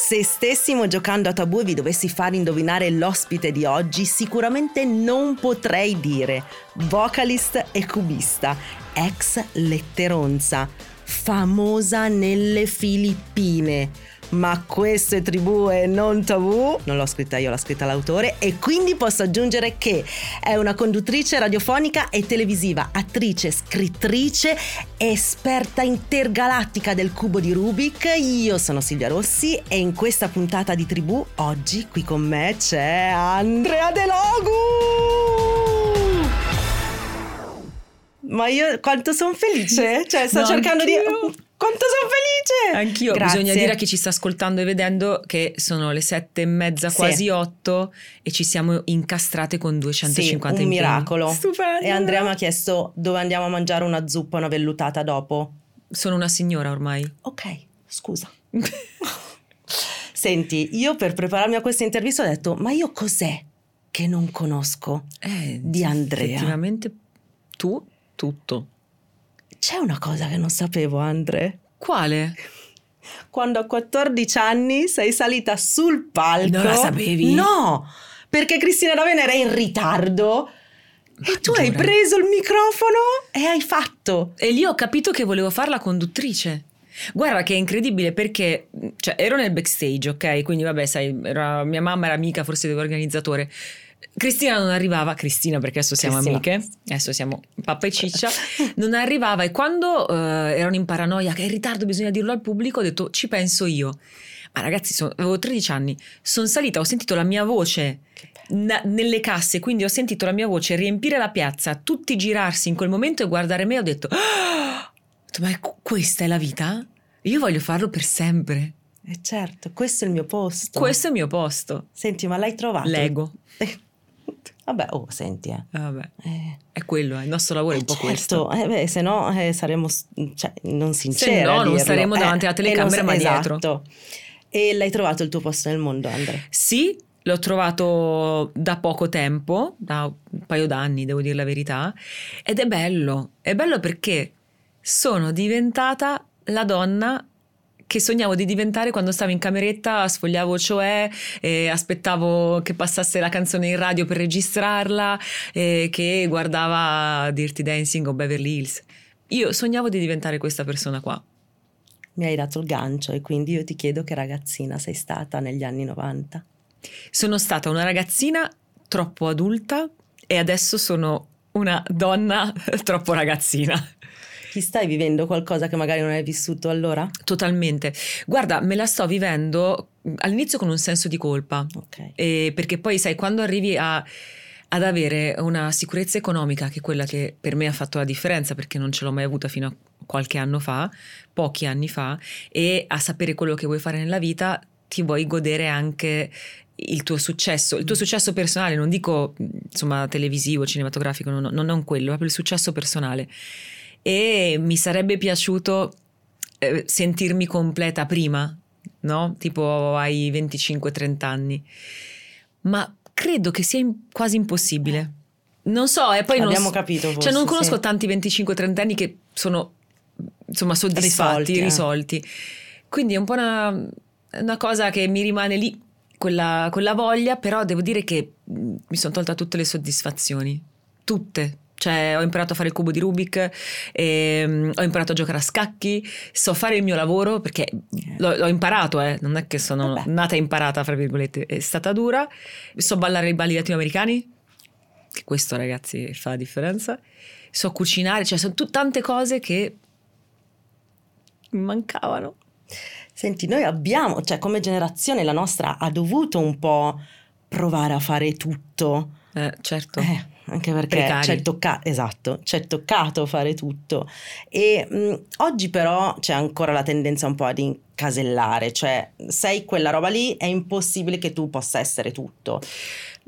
Se stessimo giocando a tabù e vi dovessi far indovinare l'ospite di oggi, sicuramente non potrei dire vocalist e cubista, ex letteronza, famosa nelle Filippine ma questo è tribù e non tabù. Non l'ho scritta io, l'ha scritta l'autore e quindi posso aggiungere che è una conduttrice radiofonica e televisiva, attrice, scrittrice, esperta intergalattica del cubo di Rubik. Io sono Silvia Rossi e in questa puntata di tribù oggi qui con me c'è Andrea De Logu. Ma io quanto sono felice, cioè sto No, cercando anch'io. di... Quanto sono felice! Anch'io, Grazie. bisogna dire a chi ci sta ascoltando e vedendo che sono le sette e mezza, Sì. quasi otto e ci siamo incastrate con 250 sì, un impegni. miracolo. Stupendo. E Andrea mi ha chiesto dove andiamo a mangiare una zuppa, una vellutata dopo. Sono una signora ormai. Ok, scusa. Senti, io per prepararmi a questa intervista ho detto, ma io cos'è che non conosco Eh, di Andrea? Effettivamente tu, tutto. C'è una cosa che non sapevo, Andre. Quale? Quando a 14 anni sei salita sul palco. Non la sapevi? No, perché Cristina Raven era in ritardo. E tu hai giura? preso il microfono e hai fatto. E lì ho capito che volevo fare la conduttrice. Guarda che è incredibile perché cioè, ero nel backstage, ok? Quindi vabbè, sai, era- mia mamma era amica forse dell'organizzatore. Cristina non arrivava, Cristina perché adesso siamo Cristina. amiche, adesso siamo pappa e ciccia, non arrivava e quando eh, erano in paranoia che è in ritardo bisogna dirlo al pubblico ho detto ci penso io. Ma ragazzi, sono- avevo 13 anni, sono salita, ho sentito la mia voce na- nelle casse, quindi ho sentito la mia voce riempire la piazza, tutti girarsi in quel momento e guardare me, ho detto, "Ah!" Detto, ma questa è la vita? Io voglio farlo per sempre. E certo, questo è il mio posto. Questo è il mio posto. Senti, ma l'hai trovato? Lego. Vabbè, oh, senti, eh. Eh, Vabbè, Eh, è quello, eh, il nostro lavoro è un po' certo, questo. eh, beh, se no eh, saremmo s- cioè, non sinceri. no, a non Eh, davanti alla telecamera, ma dietro. esatto. E l'hai trovato il tuo posto nel mondo, Andre? Sì, l'ho trovato da poco tempo, da un paio d'anni, devo dire la verità, ed è bello. È bello perché sono diventata la donna che sognavo di diventare quando stavo in cameretta, sfogliavo cioè, e aspettavo che passasse la canzone in radio per registrarla, e che guardava Dirty Dancing o Beverly Hills. Io sognavo di diventare questa persona qua. Mi hai dato il gancio e quindi io ti chiedo che ragazzina sei stata negli anni 90. Sono stata una ragazzina troppo adulta e adesso sono una donna troppo ragazzina. Ti stai vivendo qualcosa che magari non hai vissuto allora? Totalmente. Guarda, me la sto vivendo all'inizio con un senso di colpa, Ok. eh, perché poi sai, quando arrivi a- ad avere una sicurezza economica, che è quella che per me ha fatto la differenza, perché non ce l'ho mai avuta fino a qualche anno fa, pochi anni fa, e a sapere quello che vuoi fare nella vita, ti vuoi godere anche il tuo successo, il tuo successo personale, non dico insomma televisivo, cinematografico, non, non è quello, proprio il successo personale. E mi sarebbe piaciuto eh, sentirmi completa prima, no? Tipo ai 25-30 anni. Ma credo che sia in- quasi impossibile. Non so, e poi non Abbiamo s- capito forse, Cioè, non conosco sì. tanti 25-30 anni che sono insomma soddisfatti, Risolti, risolti. eh. Quindi è un po' una, una cosa che mi rimane lì, quella, quella voglia, però devo dire che mh, mi sono tolta tutte le soddisfazioni. Tutte. Cioè, ho imparato a fare il cubo di Rubik, ehm, ho imparato a giocare a scacchi, so fare il mio lavoro perché l'ho, l'ho imparato, eh, non è che sono Vabbè. nata e imparata, fra virgolette, è stata dura. So ballare i balli latinoamericani, che questo ragazzi fa la differenza. So cucinare, cioè sono tut- tante cose che mi mancavano. Senti, noi abbiamo, cioè come generazione la nostra ha dovuto un po' provare a fare tutto. Eh, certo. Eh, anche perché c'è tocca- esatto, c'è toccato fare tutto. E mh, oggi però c'è ancora la tendenza un po' ad incasellare, cioè sei quella roba lì, è impossibile che tu possa essere tutto.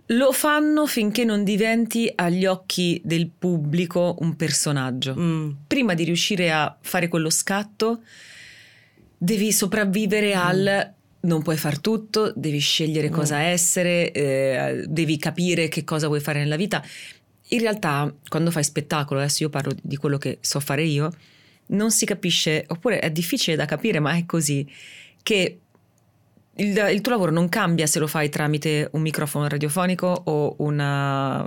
Lo fanno finché non diventi agli occhi del pubblico un personaggio. Mm, Prima di riuscire a fare quello scatto, devi sopravvivere al non puoi far tutto, devi scegliere Mm. cosa essere, eh, devi capire che cosa vuoi fare nella vita. In realtà, quando fai spettacolo, adesso io parlo di quello che so fare io, non si capisce, oppure è difficile da capire, ma è così, che il, il tuo lavoro non cambia se lo fai tramite un microfono radiofonico o una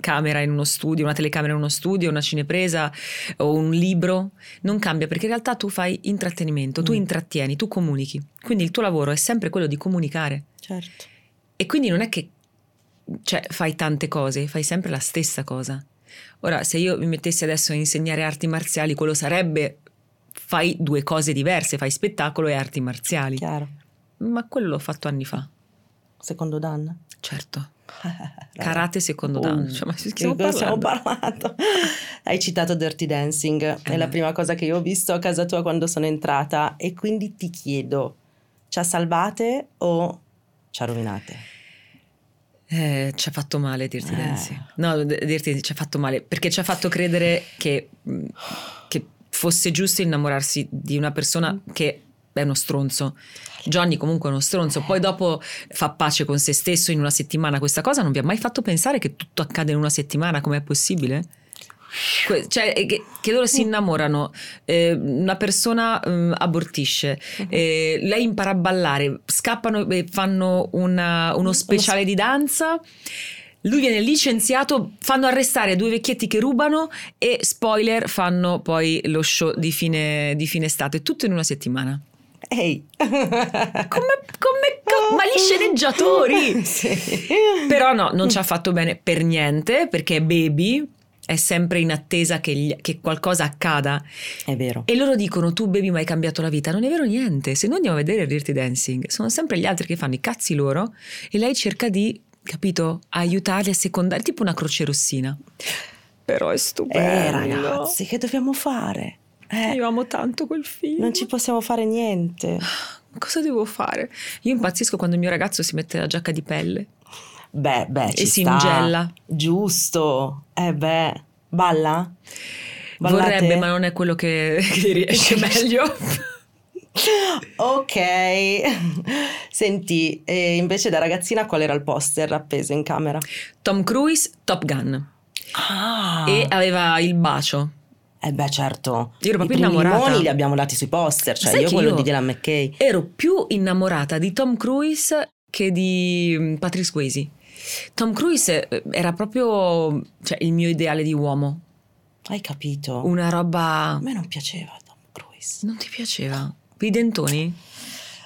camera in uno studio, una telecamera in uno studio, una cinepresa o un libro. Non cambia perché in realtà tu fai intrattenimento, tu Mm. intrattieni, tu comunichi. Quindi il tuo lavoro è sempre quello di comunicare. certo. E quindi non è che cioè, fai tante cose, fai sempre la stessa cosa. Ora, se io mi mettessi adesso a insegnare arti marziali, quello sarebbe fai due cose diverse, fai spettacolo e arti marziali. Chiaro. Ma quello l'ho fatto anni fa, Secondo Dan? certo. Karate secondo Dan. Cioè, ma stiamo cosa stiamo parlando? parlando? Hai citato Dirty Dancing, è Eh. la prima cosa che io ho visto a casa tua quando sono entrata e quindi ti chiedo, ci ha salvate o ci ha rovinate? Eh, ci ha fatto male dirti Eh. Dancing. No, d- dirti ci ha fatto male perché ci ha fatto credere che, che fosse giusto innamorarsi di una persona che è uno stronzo. Johnny comunque è uno stronzo, poi dopo fa pace con se stesso in una settimana. Questa cosa non vi ha mai fatto pensare che tutto accade in una settimana? Com'è possibile? Cioè, eh, che, che loro si innamorano, eh, una persona mm, abortisce, eh, lei impara a ballare, scappano e fanno una- uno speciale di danza. Lui viene licenziato, fanno arrestare due vecchietti che rubano e spoiler fanno poi lo show di fine, di fine estate, tutto in una settimana. Ehi! Come, come- co- ma gli sceneggiatori! Sì. Però no, non ci ha fatto bene per niente perché Baby è sempre in attesa che, gli- che qualcosa accada È vero. e loro dicono tu Baby mi hai cambiato la vita. Non è vero niente, se noi andiamo a vedere Dirty Dancing sono sempre gli altri che fanno i cazzi loro e lei cerca di, capito, aiutarli a secondare, tipo una croce rossina. Però è Eh stupendo. ragazzi, che dobbiamo fare? Eh, Io amo tanto quel film. non ci possiamo fare niente. Cosa devo fare? Io impazzisco quando il mio ragazzo si mette la giacca di pelle. Beh, beh, ci E si sta. ingella. Giusto. Eh beh, balla? Ballate? Vorrebbe, ma non è quello che, che riesce meglio. Ok. Senti, e invece da ragazzina qual era il poster appeso in camera? Tom Cruise, Top Gun. Ah. E aveva il bacio. Eh beh, certo. Io ero I proprio primi innamorata. limoni li abbiamo dati sui poster, cioè Sai io quello io- di Dylan McKay. Ero più innamorata di Tom Cruise che di mm, Patrick Swayze. Tom Cruise eh, era proprio cioè, il mio ideale di uomo. Hai capito? Una roba... A me non piaceva Tom Cruise. Non ti piaceva? I dentoni?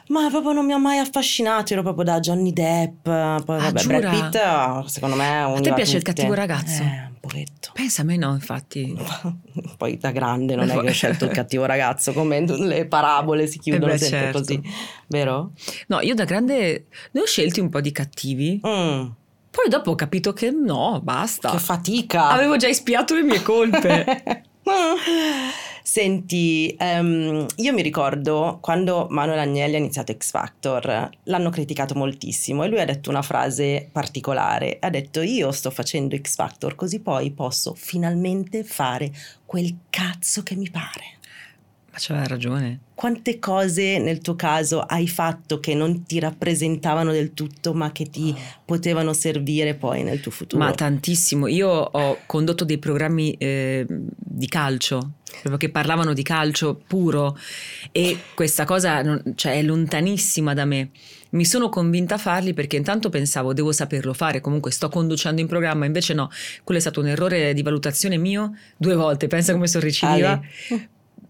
Ma proprio non mi ha mai affascinato, ero proprio da Johnny Depp, poi vabbè, giura? Brad Pitt secondo me A te piace il cattivo ragazzo? Eh, un pochetto. Pensa a me no, infatti. Poi da grande non è che ho scelto il cattivo ragazzo, come le parabole si chiudono Eh beh, sempre certo. così, vero? No, io da grande ne ho scelti un po' di cattivi. Mm, Poi dopo ho capito che no, basta. che fatica! Avevo già espiato le mie colpe. Senti, ehm, io mi ricordo quando Manuel Agnelli ha iniziato X Factor, l'hanno criticato moltissimo e lui ha detto una frase particolare, ha detto io sto facendo X Factor così poi posso finalmente fare quel cazzo che mi pare. Ma c'aveva ragione. Quante cose nel tuo caso hai fatto che non ti rappresentavano del tutto ma che ti potevano servire poi nel tuo futuro? Ma tantissimo. Io ho condotto dei programmi eh, di calcio, proprio che parlavano di calcio puro e questa cosa non- cioè, è lontanissima da me. Mi sono convinta a farli perché intanto pensavo devo saperlo fare, comunque sto conducendo in programma, invece no, quello è stato un errore di valutazione mio due volte, pensa come sono recidiva,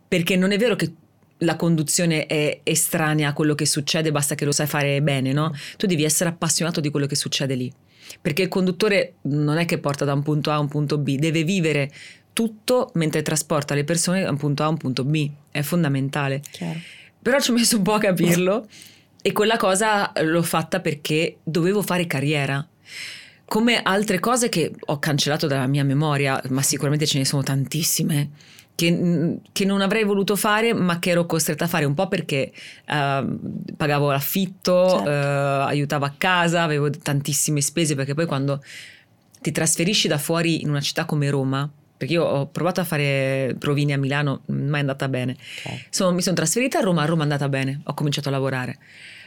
perché non è vero che la conduzione è estranea a quello che succede, basta che lo sai fare bene, no? Tu devi essere appassionato di quello che succede lì. Perché il conduttore non è che porta da un punto A a un punto B, deve vivere tutto mentre trasporta le persone da un punto A a un punto B. È fondamentale. Chiaro. Però ci ho messo un po' a capirlo e quella cosa l'ho fatta perché dovevo fare carriera. come altre cose che ho cancellato dalla mia memoria, ma sicuramente ce ne sono tantissime. Che, che non avrei voluto fare, ma che ero costretta a fare un po' perché uh, pagavo l'affitto, Certo. uh, aiutavo a casa, avevo tantissime spese. Perché poi quando ti trasferisci da fuori in una città come Roma, perché io ho provato a fare provini a Milano, mai è andata bene. Ok. Sono- mi sono trasferita a Roma, a Roma è andata bene, ho cominciato a lavorare.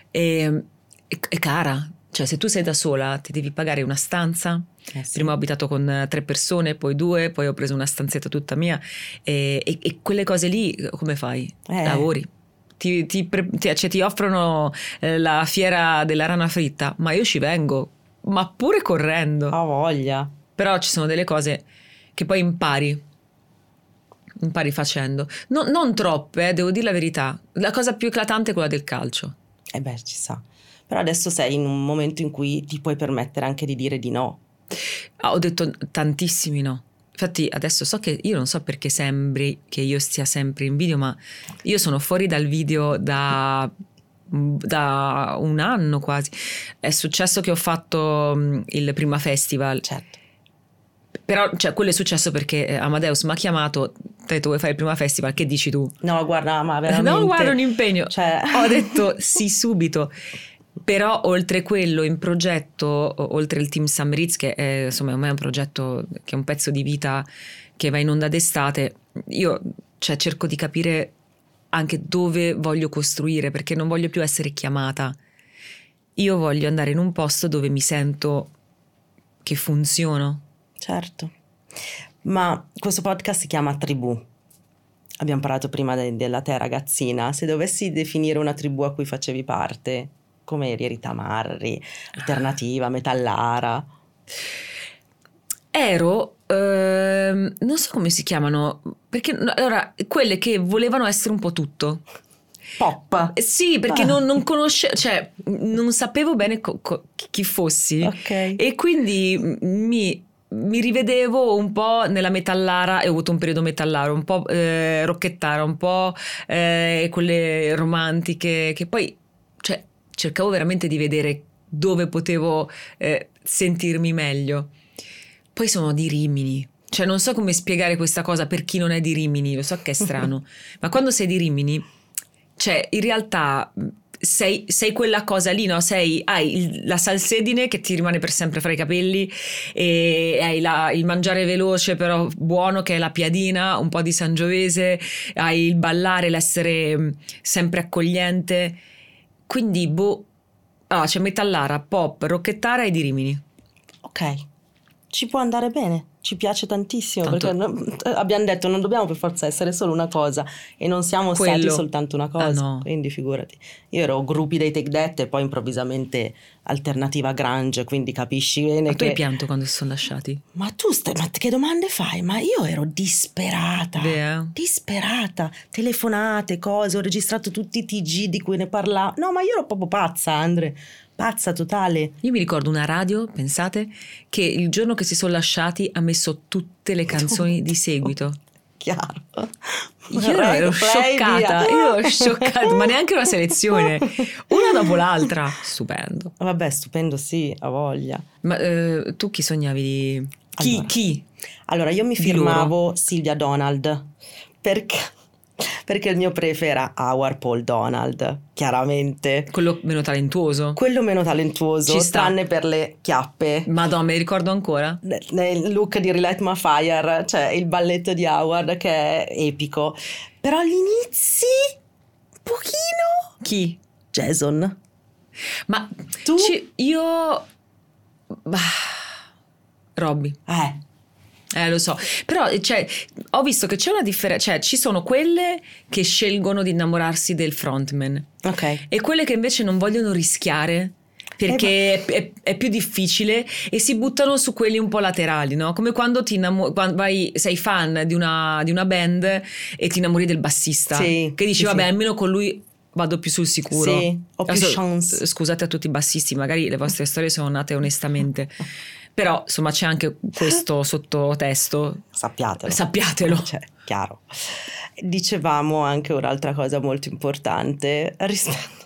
E, è, è cara, cioè se tu sei da sola ti devi pagare una stanza. Eh sì. Prima ho abitato con eh, tre persone, poi due, poi ho preso una stanzetta tutta mia. E, e- e quelle cose lì come fai? Eh. Lavori. Ti, ti ti- cioè, ti offrono eh, la fiera della rana fritta, ma io ci vengo, ma pure correndo. Ha voglia. Però ci sono delle cose che poi impari. Impari facendo. No- non troppe, eh, devo dire la verità. La cosa più eclatante è quella del calcio. E beh, ci sa. Però adesso sei in un momento in cui ti puoi permettere anche di dire di no. Ah, ho detto tantissimi no. Infatti adesso so che io non so perché sembri che io stia sempre in video, ma io sono fuori dal video da, da un anno quasi. È successo che ho fatto mm, il prima festival, Certo. Però cioè, quello è successo perché eh, Amadeus mi ha chiamato, ha detto vuoi fare il prima festival, che dici tu? No, guarda, ma veramente... No, guarda un impegno. Cioè... Ho detto sì subito. Però oltre quello in progetto, oltre il team Summeritz, che è, insomma ormai è un progetto che è un pezzo di vita che va in onda d'estate, io cioè, cerco di capire anche dove voglio costruire, perché non voglio più essere chiamata. Io voglio andare in un posto dove mi sento che funziono. Certo. Ma questo podcast si chiama Tribù. Abbiamo parlato prima de- della te ragazzina. Se dovessi definire una tribù a cui facevi parte, come eri Rita Marri, alternativa, metallara? Ero, ehm, non so come si chiamano, perché allora, quelle che volevano essere un po' tutto. Pop. Sì, perché Ah. non, non conoscevo, cioè non sapevo bene co- co- chi fossi Ok. e quindi mi, mi rivedevo un po' nella metallara, e ho avuto un periodo metallaro, un po' eh, rocchettara, un po' eh, quelle romantiche, che poi cioè, cercavo veramente di vedere dove potevo eh, sentirmi meglio. Poi sono di Rimini. Cioè, non so come spiegare questa cosa per chi non è di Rimini, lo so che è strano, ma quando sei di Rimini, cioè, in realtà sei, sei quella cosa lì, no? Sei, hai il- la salsedine che ti rimane per sempre fra i capelli e hai la- il mangiare veloce però buono che è la piadina, un po' di sangiovese, hai il ballare, l'essere mh, sempre accogliente. Quindi, boh, ah, c'è metallara, pop, rocchettara e di Rimini. Ok. Ci può andare bene. Ci piace tantissimo Tanto- perché no- abbiamo detto non dobbiamo per forza essere solo una cosa e non siamo stati Quello. soltanto una cosa. Ah, no. Quindi figurati. Io ero gruppi dei Take That e poi improvvisamente alternativa grunge, quindi capisci bene Ma tu che hai pianto quando si sono lasciati? Ma tu stai, ma che domande fai? Ma io ero disperata. Vero? Disperata, telefonate, cose, ho registrato tutti i TG di cui ne parlavo. No, ma io ero proprio pazza, Andre. Pazza totale. Io mi ricordo una radio, pensate, che il giorno che si sono lasciati ha messo tutte le canzoni di seguito. Chiaro. Io ero scioccata, io ero scioccata, ma neanche una selezione, una dopo l'altra. Stupendo. Vabbè, stupendo, sì, ha voglia. Ma eh, tu chi sognavi di... Chi? Allora. chi? Allora, io mi firmavo Silvia Donald perché, perché il mio prefe era Howard Paul Donald, chiaramente. Quello meno talentuoso. Quello meno talentuoso, tranne per le chiappe. Madonna, me li ricordo ancora. nel- nel look di Relight My Fire, cioè il balletto di Howard che è epico. Però agli inizi, un pochino, Chi? Jason. Ma Tu? ci- io... Bah, Robby. Eh, Eh, lo so, però cioè, ho visto che c'è una differenza, cioè ci sono quelle che scelgono di innamorarsi del frontman ok. e quelle che invece non vogliono rischiare perché è, è- è più difficile e si buttano su quelli un po' laterali, no? Come quando ti innamo- quando vai, sei fan di una, di una band e ti innamori del bassista, Sì, che dici sì, vabbè sì. almeno con lui vado più sul sicuro. Sì, ho più Adesso, chance. Scusate a tutti i bassisti, magari le vostre storie sono nate onestamente. Però insomma c'è anche questo sottotesto, Sappiatelo. sappiatelo. Cioè, chiaro. Dicevamo anche un'altra cosa molto importante rispetto.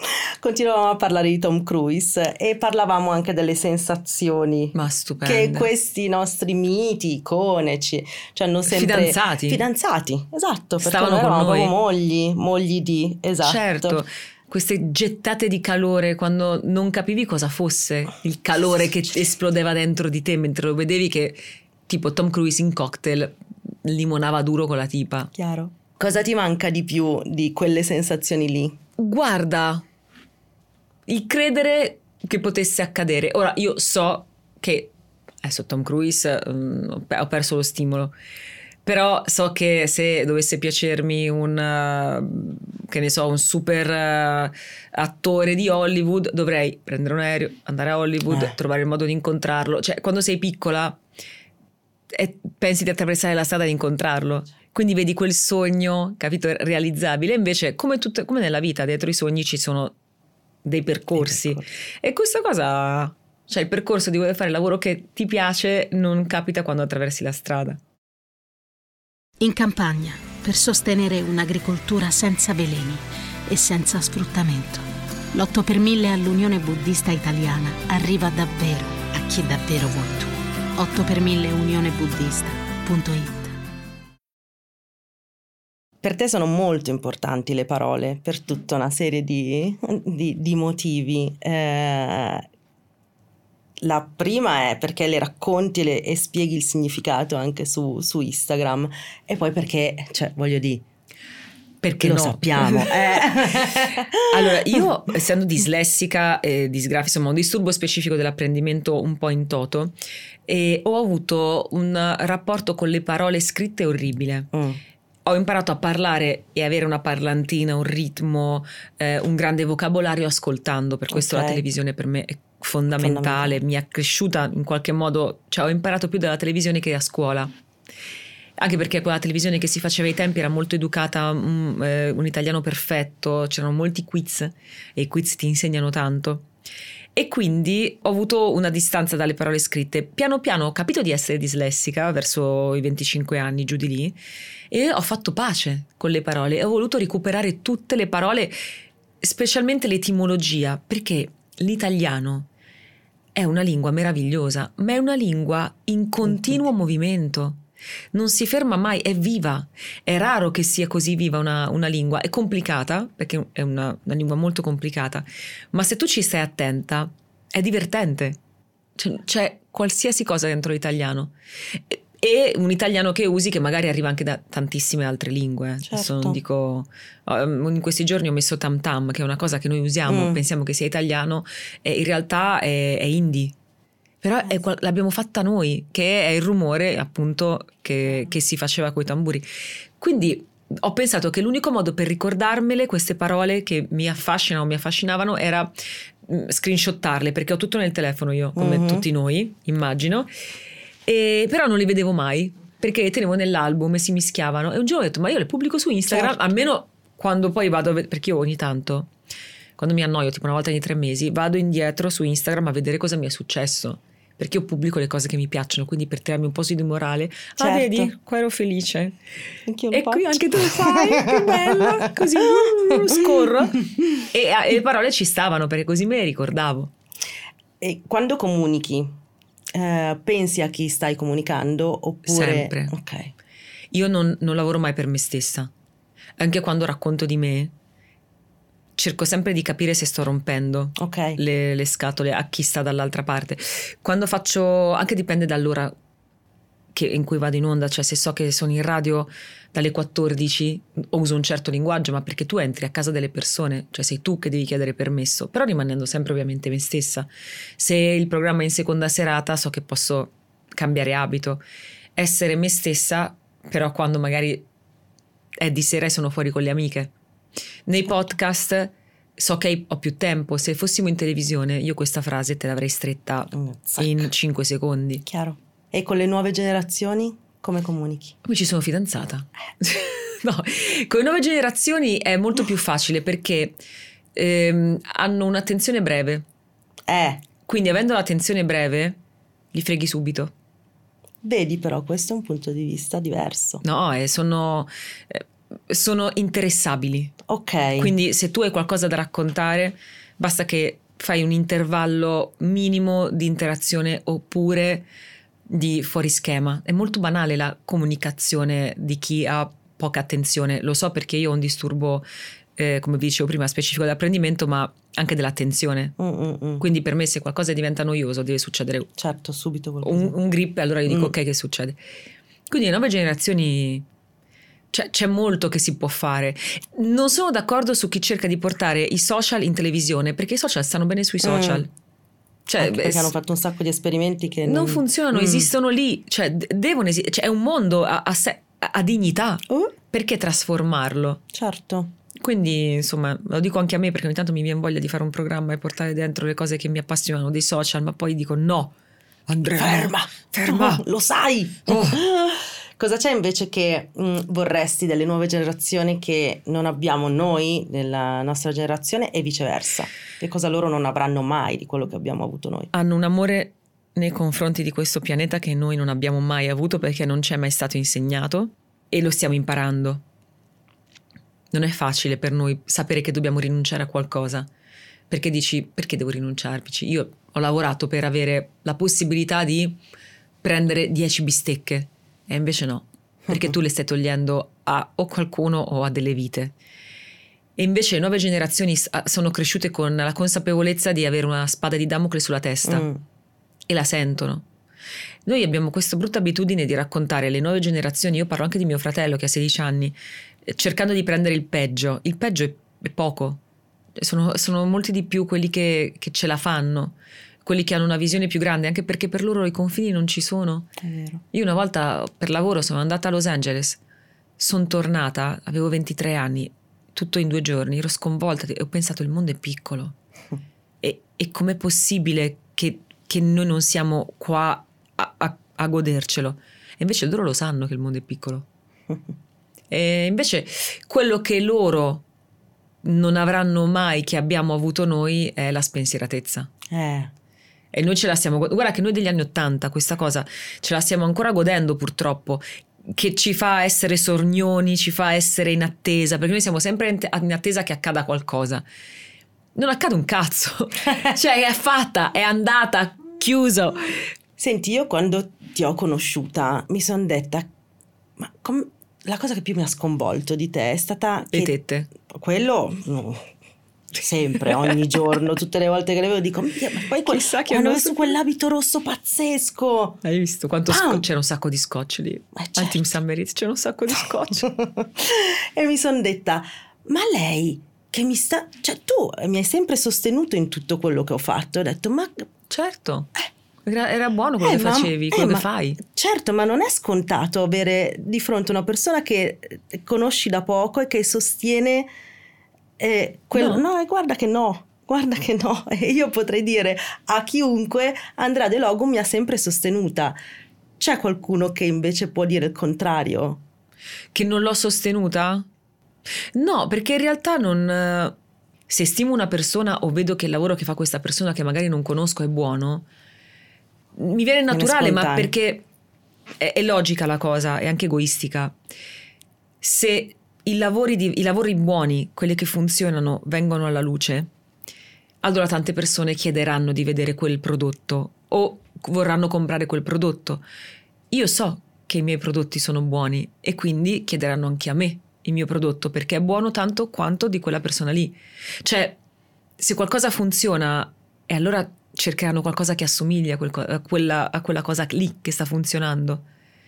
continuavamo a parlare di Tom Cruise e parlavamo anche delle sensazioni Ma che questi nostri miti iconici ci hanno sempre Fidanzati. fidanzati esatto perché Stavano noi con eravamo mogli mogli di esatto Certo, queste gettate di calore quando non capivi cosa fosse il calore che esplodeva dentro di te mentre lo vedevi che tipo Tom Cruise in cocktail limonava duro con la tipa. chiaro cosa ti manca di più di quelle sensazioni lì Guarda, il credere che potesse accadere. Ora io so che adesso Tom Cruise pe- ho perso lo stimolo. Però so che se dovesse piacermi un, eh, che ne so, un super eh, attore di Hollywood, dovrei prendere un aereo, andare a Hollywood, Eh. trovare il modo di incontrarlo. Cioè, quando sei piccola e pensi di attraversare la strada e di incontrarlo. Quindi vedi quel sogno, capito, realizzabile. Invece, come, tutte- come nella vita, dietro i sogni ci sono dei percorsi. Dei percorsi. E questa cosa, cioè il percorso di voler fare il lavoro che ti piace, non capita quando attraversi la strada. In campagna, per sostenere un'agricoltura senza veleni e senza sfruttamento, l'8 per 1000 all'Unione Buddista Italiana arriva davvero a chi davvero vuoi tu. 8 per 1000 unionebuddista.it per te sono molto importanti le parole per tutta una serie di, di- di motivi. Eh, la prima è perché le racconti e, le- e spieghi il significato anche su, su Instagram e poi perché, cioè, voglio dire, Perché lo no? sappiamo. eh. Allora, io essendo dislessica e disgrafica, insomma, un disturbo specifico dell'apprendimento un po' in toto, e ho avuto un rapporto con le parole scritte orribile. Mm, Ho imparato a parlare e avere una parlantina, un ritmo, eh, un grande vocabolario ascoltando, per questo Ok. la televisione per me è fondamentale, Fondamentale. mi ha cresciuta in qualche modo, cioè ho imparato più dalla televisione che a scuola. Anche perché quella televisione che si faceva ai tempi era molto educata, mm, eh, un italiano perfetto, c'erano molti quiz e i quiz ti insegnano tanto. E quindi ho avuto una distanza dalle parole scritte. Piano piano ho capito di essere dislessica verso i 25 anni, giù di lì, e ho fatto pace con le parole e ho voluto recuperare tutte le parole, specialmente l'etimologia, perché l'italiano è una lingua meravigliosa, ma è una lingua in continuo movimento. Non si ferma mai, è viva. È raro che sia così viva una, una lingua. È complicata, perché è una, una lingua molto complicata, ma se tu ci stai attenta, è divertente. C'è, c'è qualsiasi cosa dentro l'italiano. E- un italiano che usi che magari arriva anche da tantissime altre lingue. eh. Adesso Certo. non dico. um, In questi giorni ho messo tam tam, che è una cosa che noi usiamo, Mm. pensiamo che sia italiano, e in realtà è, è indie. Però è l'abbiamo fatta noi, che è il rumore appunto che, che si faceva coi tamburi. Quindi ho pensato che l'unico modo per ricordarmele queste parole che mi affascinano, mi affascinavano, era mm, screenshottarle, perché ho tutto nel telefono io, come Mhm. tutti noi, immagino. E, però non li vedevo mai, perché le tenevo nell'album e si mischiavano. E un giorno ho detto, ma io le pubblico su Instagram, Certo. almeno quando poi vado a vedere, perché io ogni tanto, quando mi annoio, tipo una volta ogni tre mesi, vado indietro su Instagram a vedere cosa mi è successo. Perché io pubblico le cose che mi piacciono, quindi per tirarmi un po' su di morale. Ah, Certo. vedi, qua ero felice. Anch'io E qui anche tu lo fai, che bello, così uh, scorro. E, e le parole ci stavano perché così me le ricordavo. E quando comunichi, eh, pensi a chi stai comunicando oppure... Sempre. Ok. Io non, non lavoro mai per me stessa. Anche quando racconto di me, cerco sempre di capire se sto rompendo Ok. le, le scatole a chi sta dall'altra parte. Quando faccio, anche dipende dall'ora che- in cui vado in onda, cioè se so che sono in radio dalle 14 uso un certo linguaggio, ma perché tu entri a casa delle persone, cioè sei tu che devi chiedere permesso, però rimanendo sempre ovviamente me stessa. Se il programma è in seconda serata so che posso cambiare abito, essere me stessa, però quando magari è di sera e sono fuori con le amiche. Nei podcast so che ho più tempo, se fossimo in televisione io questa frase te l'avrei stretta Mm, in 5 secondi. Chiaro. E con le nuove generazioni come comunichi? Mi ci sono fidanzata. no, con le nuove generazioni è molto più facile perché ehm, hanno un'attenzione breve. Eh, Quindi avendo l'attenzione breve, li freghi subito. vedi però questo è un punto di vista diverso. No, e sono... eh, sono interessabili. Ok. Quindi se tu hai qualcosa da raccontare, basta che fai un intervallo minimo di interazione oppure di fuorischema. È molto banale la comunicazione di chi ha poca attenzione. Lo so perché io ho un disturbo, eh, come vi dicevo prima, specifico dell'apprendimento, ma anche dell'attenzione. Mm, mm, mm. Quindi per me se qualcosa diventa noioso deve succedere Certo, subito qualcosa. un, un grip e allora io dico Mm. ok che succede. Quindi le nuove generazioni c'è, c'è molto che si può fare. Non sono d'accordo su chi cerca di portare i social in televisione perché i social stanno bene sui social. Cioè, Anche perché hanno fatto un sacco di esperimenti che non funzionano, Mm. esistono lì, cioè devono esistere, cioè, è un mondo a, a sé- a- dignità. Oh, Perché trasformarlo? certo. Quindi, insomma, lo dico anche a me perché ogni tanto mi viene voglia di fare un programma e portare dentro le cose che mi appassionano dei social, ma poi dico no. Andrea, Ferma, ferma. Oh, lo sai. Oh. Cosa c'è invece che mm, vorresti delle nuove generazioni che non abbiamo noi nella nostra generazione e viceversa? Che cosa loro non avranno mai di quello che abbiamo avuto noi? hanno un amore nei confronti di questo pianeta che noi non abbiamo mai avuto perché non ci è mai stato insegnato e lo stiamo imparando. Non è facile per noi sapere che dobbiamo rinunciare a qualcosa. Perché dici, perché devo rinunciarci? Io ho lavorato per avere la possibilità di prendere 10 bistecche e invece no, perché tu le stai togliendo a o qualcuno o a delle vite. E invece le nuove generazioni sono cresciute con la consapevolezza di avere una spada di Damocle sulla testa Mm. e la sentono. Noi abbiamo questa brutta abitudine di raccontare alle nuove generazioni, io parlo anche di mio fratello che ha 16 anni, eh, cercando di prendere il peggio. Il peggio è, è poco, sono, sono molti di più quelli che, che ce la fanno, quelli che hanno una visione più grande, anche perché per loro i confini non ci sono. È vero. Io una volta per lavoro sono andata a Los Angeles, sono tornata, avevo 23 anni, tutto in due giorni, ero sconvolta e ho pensato il mondo è piccolo. E, e com'è possibile che, che noi non siamo qua a, a- a godercelo? E invece loro lo sanno che il mondo è piccolo. E invece quello che loro non avranno mai, che abbiamo avuto noi, è la spensieratezza. Eh, E noi ce la stiamo. Guarda che noi degli anni Ottanta questa cosa ce la stiamo ancora godendo purtroppo, che ci fa essere sornioni, ci fa essere in attesa, perché noi siamo sempre in in attesa che accada qualcosa. Non accade un cazzo, cioè è fatta, è andata, chiuso. Senti, io quando ti ho conosciuta mi sono detta, ma com- la cosa che più mi ha sconvolto di te è stata Le che tette. quello no, sempre, ogni giorno, tutte le volte che le vedo dico, "Minchia, ma poi quel, Chissà che hanno messo quell'abito rosso pazzesco. Hai visto quanto Ah. sco- c'era un sacco di scotch lì? Eh, Al certo. Team Summerit c'era un sacco di scotch. e mi sono detta, ma lei che mi sta, cioè tu mi hai sempre sostenuto in tutto quello che ho fatto, ho detto, ma certo, era, era buono quello Eh, che ma- facevi, eh, quello che ma- fai. Certo, ma non è scontato avere di fronte una persona che eh, conosci da poco e che sostiene eh, quello. No. No, e guarda che no. Guarda che no, e io potrei dire a chiunque Andrea De Logo mi ha sempre sostenuta. C'è qualcuno che invece può dire il contrario? Che non l'ho sostenuta? No, perché in realtà non... eh, Se stimo una persona o vedo che il lavoro che fa questa persona che magari non conosco è buono, mi viene naturale, ma perché è, è logica la cosa, è anche egoistica. Se i lavori, di- i lavori buoni, quelli che funzionano, vengono alla luce, allora tante persone chiederanno di vedere quel prodotto o vorranno comprare quel prodotto. Io so che i miei prodotti sono buoni e quindi chiederanno anche a me il mio prodotto perché è buono tanto quanto di quella persona lì. Cioè, se qualcosa funziona e allora cercheranno qualcosa che assomiglia a, quel a quella, a quella cosa lì che sta funzionando.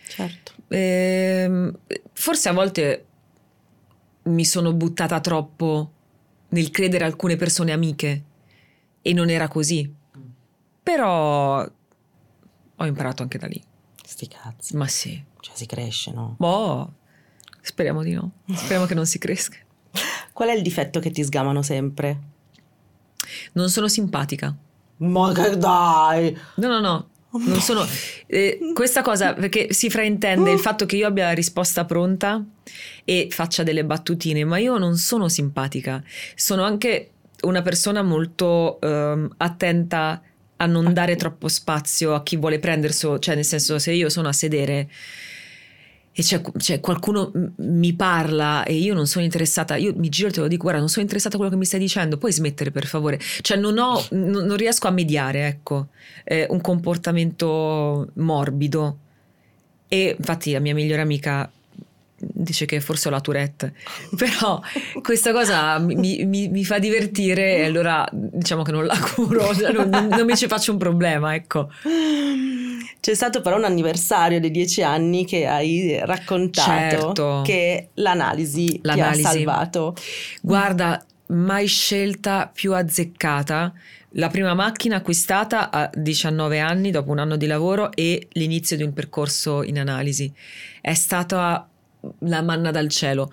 Certo. Ehm, forse a volte mi sono buttata troppo nel credere alcune persone amiche e non era così. Però ho imparato anche da lì. Sti cazzi. Ma sì. Cioè si cresce, no? Boh, speriamo di no. Speriamo che non si cresca. Qual è il difetto che ti sgamano sempre? Non sono simpatica. Ma che dai! No, no, no. Non sono. eh, questa cosa perché si fraintende il fatto che io abbia la risposta pronta e faccia delle battutine, ma io non sono simpatica. Sono anche una persona molto ehm, attenta a non dare troppo spazio a chi vuole prenderselo, cioè nel senso se io sono a sedere e c'è, c'è qualcuno m- mi parla e io non sono interessata, io mi giro e te lo dico, guarda, non sono interessata a quello che mi stai dicendo, puoi smettere per favore. Cioè non, ho, non, non riesco a mediare, ecco, eh, un comportamento morbido. E infatti la mia migliore amica dice che forse ho la Tourette, però questa cosa mi, mi, mi, fa divertire e allora diciamo che non la curo, cioè non, non, mi ci faccio un problema, ecco. C'è stato però un anniversario dei dieci anni che hai raccontato certo. che l'analisi, l'analisi ti ha salvato. Guarda, mai scelta più azzeccata. La prima macchina acquistata a 19 anni dopo un anno di lavoro e l'inizio di un percorso in analisi. È stata la manna dal cielo.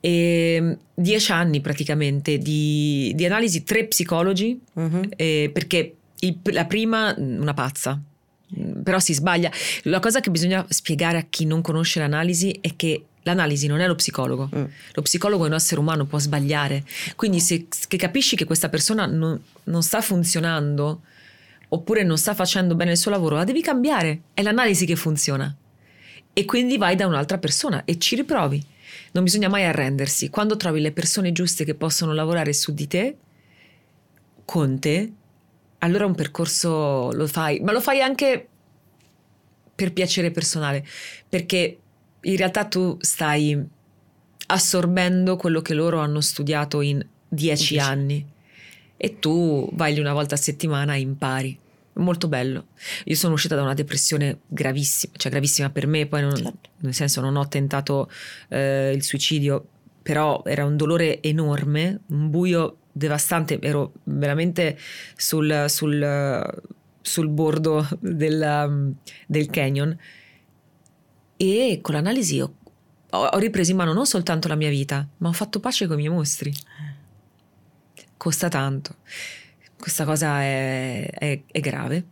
E mm, dieci anni praticamente di, di analisi, tre psicologi, uh-huh. eh, perché il, la prima, mm, una pazza, mm, però si sbaglia. La cosa che bisogna spiegare a chi non conosce l'analisi è che l'analisi non è lo psicologo. Mm. Lo psicologo è un essere umano, può sbagliare. Quindi se capisci che questa persona non, non, sta funzionando oppure non sta facendo bene il suo lavoro, la devi cambiare. È l'analisi che funziona e quindi vai da un'altra persona e ci riprovi. Non bisogna mai arrendersi. Quando trovi le persone giuste che possono lavorare su di te, con te, allora un percorso lo fai, ma lo fai anche per piacere personale, perché in realtà tu stai assorbendo quello che loro hanno studiato in dieci anni e tu vai lì una volta a settimana e impari molto bello. Io sono uscita da una depressione gravissima, cioè gravissima per me, poi non, certo. nel senso non ho tentato eh, il suicidio, però era un dolore enorme, un buio devastante, ero veramente sul, sul, sul bordo del, del, canyon e con l'analisi ho, ho ripreso in mano non soltanto la mia vita, ma ho fatto pace con i miei mostri. Costa tanto. Questa cosa è, è, è grave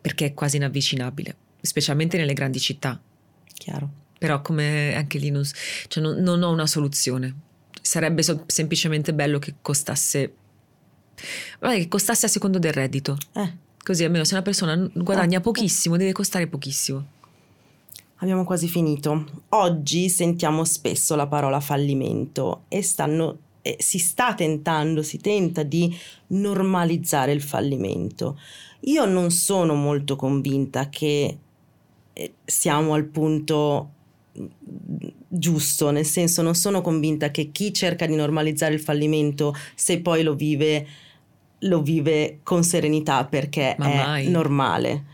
perché è quasi inavvicinabile, specialmente nelle grandi città. Chiaro. Però come anche lì non, cioè non, non ho una soluzione. Sarebbe so, semplicemente bello che costasse, vabbè, che costasse a secondo del reddito. Eh. Così almeno se una persona guadagna ah. pochissimo, deve costare pochissimo. Abbiamo quasi finito. Oggi sentiamo spesso la parola fallimento e stanno eh, si sta tentando, si tenta di normalizzare il fallimento. Io non sono molto convinta che eh, siamo al punto mm, giusto, nel senso non sono convinta che chi cerca di normalizzare il fallimento, se poi lo vive, lo vive con serenità perché Ma è mai. normale.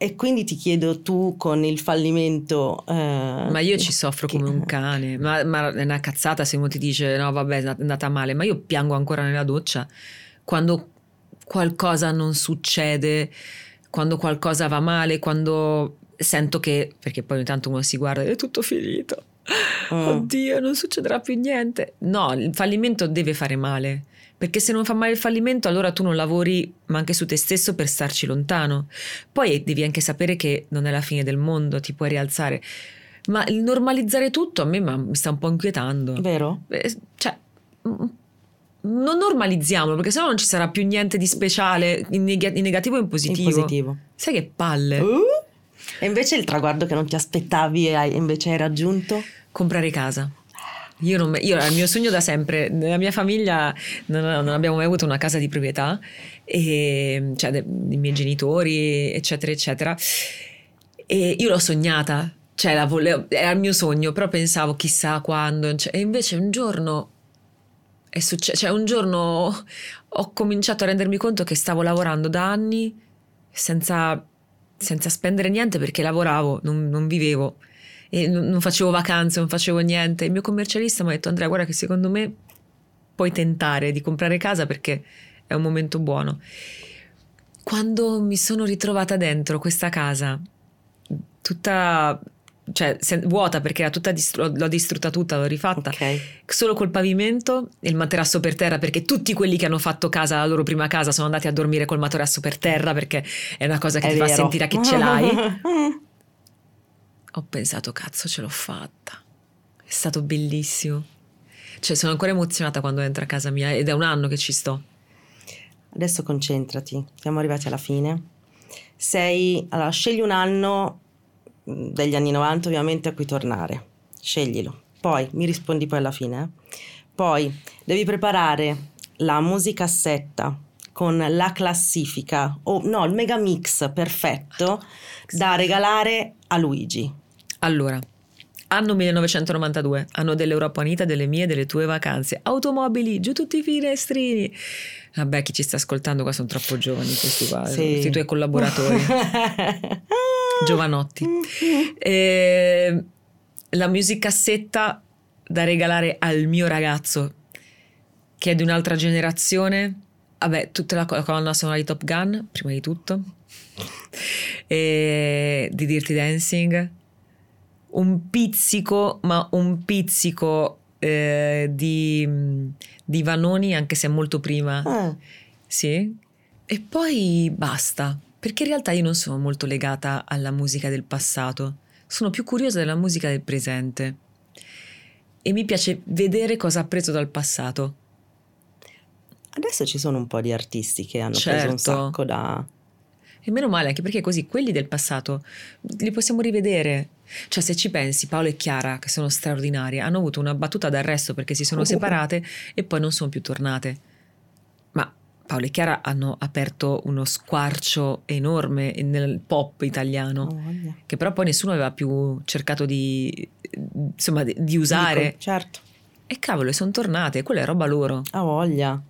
E quindi ti chiedo tu con il fallimento... Eh, ma io ci soffro che, come un cane, ma, ma, è una cazzata se uno ti dice no vabbè è andata male, ma io piango ancora nella doccia quando qualcosa non succede, quando qualcosa va male, quando sento che, perché poi ogni tanto uno si guarda e è tutto finito, mm. oddio non succederà più niente. No, il fallimento deve fare male perché se non fa male il fallimento allora tu non lavori ma anche su te stesso per starci lontano. Poi devi anche sapere che non è la fine del mondo, ti puoi rialzare. Ma il normalizzare tutto a me mi sta un po' inquietando. Vero? Eh, cioè, non normalizziamolo perché sennò non ci sarà più niente di speciale in, neg- in negativo e in positivo. In positivo. Sai che palle. Uh? E invece il traguardo che non ti aspettavi e invece hai raggiunto? Comprare casa. Io, non, io il mio sogno da sempre, nella mia famiglia non, non abbiamo mai avuto una casa di proprietà, e, cioè dei, dei miei genitori, eccetera, eccetera. E io l'ho sognata, cioè la volevo, era il mio sogno, però pensavo chissà quando. E invece un giorno è successo, cioè un giorno ho cominciato a rendermi conto che stavo lavorando da anni senza, senza spendere niente perché lavoravo, non, non vivevo e non facevo vacanze, non facevo niente. Il mio commercialista mi ha detto Andrea guarda che secondo me puoi tentare di comprare casa perché è un momento buono. Quando mi sono ritrovata dentro questa casa, tutta cioè se, vuota perché era tutta distru- l'ho distrutta tutta, l'ho rifatta okay. solo col pavimento e il materasso per terra perché tutti quelli che hanno fatto casa la loro prima casa sono andati a dormire col materasso per terra perché è una cosa che è ti vero. fa sentire che ce l'hai ho pensato, cazzo, ce l'ho fatta. È stato bellissimo. Cioè, sono ancora emozionata quando entro a casa mia ed è un anno che ci sto. Adesso concentrati, siamo arrivati alla fine. Sei, allora, scegli un anno degli anni 90 ovviamente a cui tornare. Sceglilo. Poi mi rispondi poi alla fine. Eh? Poi devi preparare la musicassetta con la classifica o no, il mega mix perfetto da regalare a Luigi. Allora, Anno 1992, anno dell'Europa Unita, delle mie e delle tue vacanze. Automobili, giù tutti i finestrini. Vabbè, chi ci sta ascoltando qua sono troppo giovani questi qua, sì. questi tuoi collaboratori. Giovanotti. E la musicassetta da regalare al mio ragazzo, che è di un'altra generazione. Vabbè, tutta la, la colonna sonora di Top Gun, prima di tutto. E di Dirty Dancing un pizzico, ma un pizzico eh, di, di, Vanoni, anche se è molto prima. Ah. Sì. E poi basta, perché in realtà io non sono molto legata alla musica del passato, sono più curiosa della musica del presente. E mi piace vedere cosa ha preso dal passato. Adesso ci sono un po' di artisti che hanno certo. preso un certo. sacco da... E meno male, anche perché così quelli del passato li possiamo rivedere. Cioè, se ci pensi, Paolo e Chiara, che sono straordinarie, hanno avuto una battuta d'arresto perché si sono oh. separate e poi non sono più tornate. Ma Paolo e Chiara hanno aperto uno squarcio enorme nel pop italiano, oh, che però poi nessuno aveva più cercato di, insomma, di usare. Dico, certo. E cavolo, sono tornate, quella è roba loro. Ha voglia.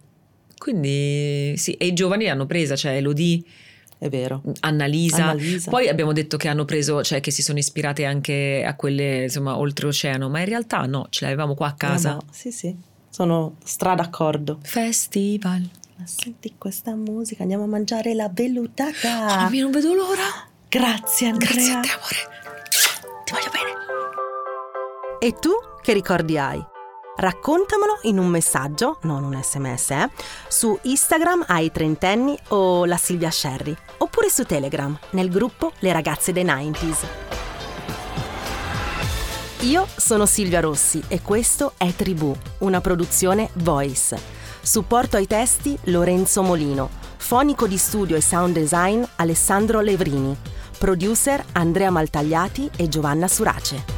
Quindi sì, e i giovani l'hanno presa, cioè Elodie è vero. Annalisa. Annalisa. Poi abbiamo detto che hanno preso, cioè che si sono ispirate anche a quelle, insomma, oltreoceano, ma in realtà no, ce l'avevamo qua a casa. No, no. Sì, sì, sono stra d'accordo. Festival. Ma senti questa musica, andiamo a mangiare la vellutata. Oh, mio, non vedo l'ora. Grazie Andrea. Grazie a te, amore. Ti voglio bene. E tu che ricordi hai? Raccontamelo in un messaggio, non un sms, eh, su Instagram ai trentenni o la Silvia Sherry, oppure su Telegram nel gruppo Le ragazze dei 90s. Io sono Silvia Rossi e questo è Tribù, una produzione Voice. Supporto ai testi Lorenzo Molino, fonico di studio e sound design Alessandro Levrini, producer Andrea Maltagliati e Giovanna Surace.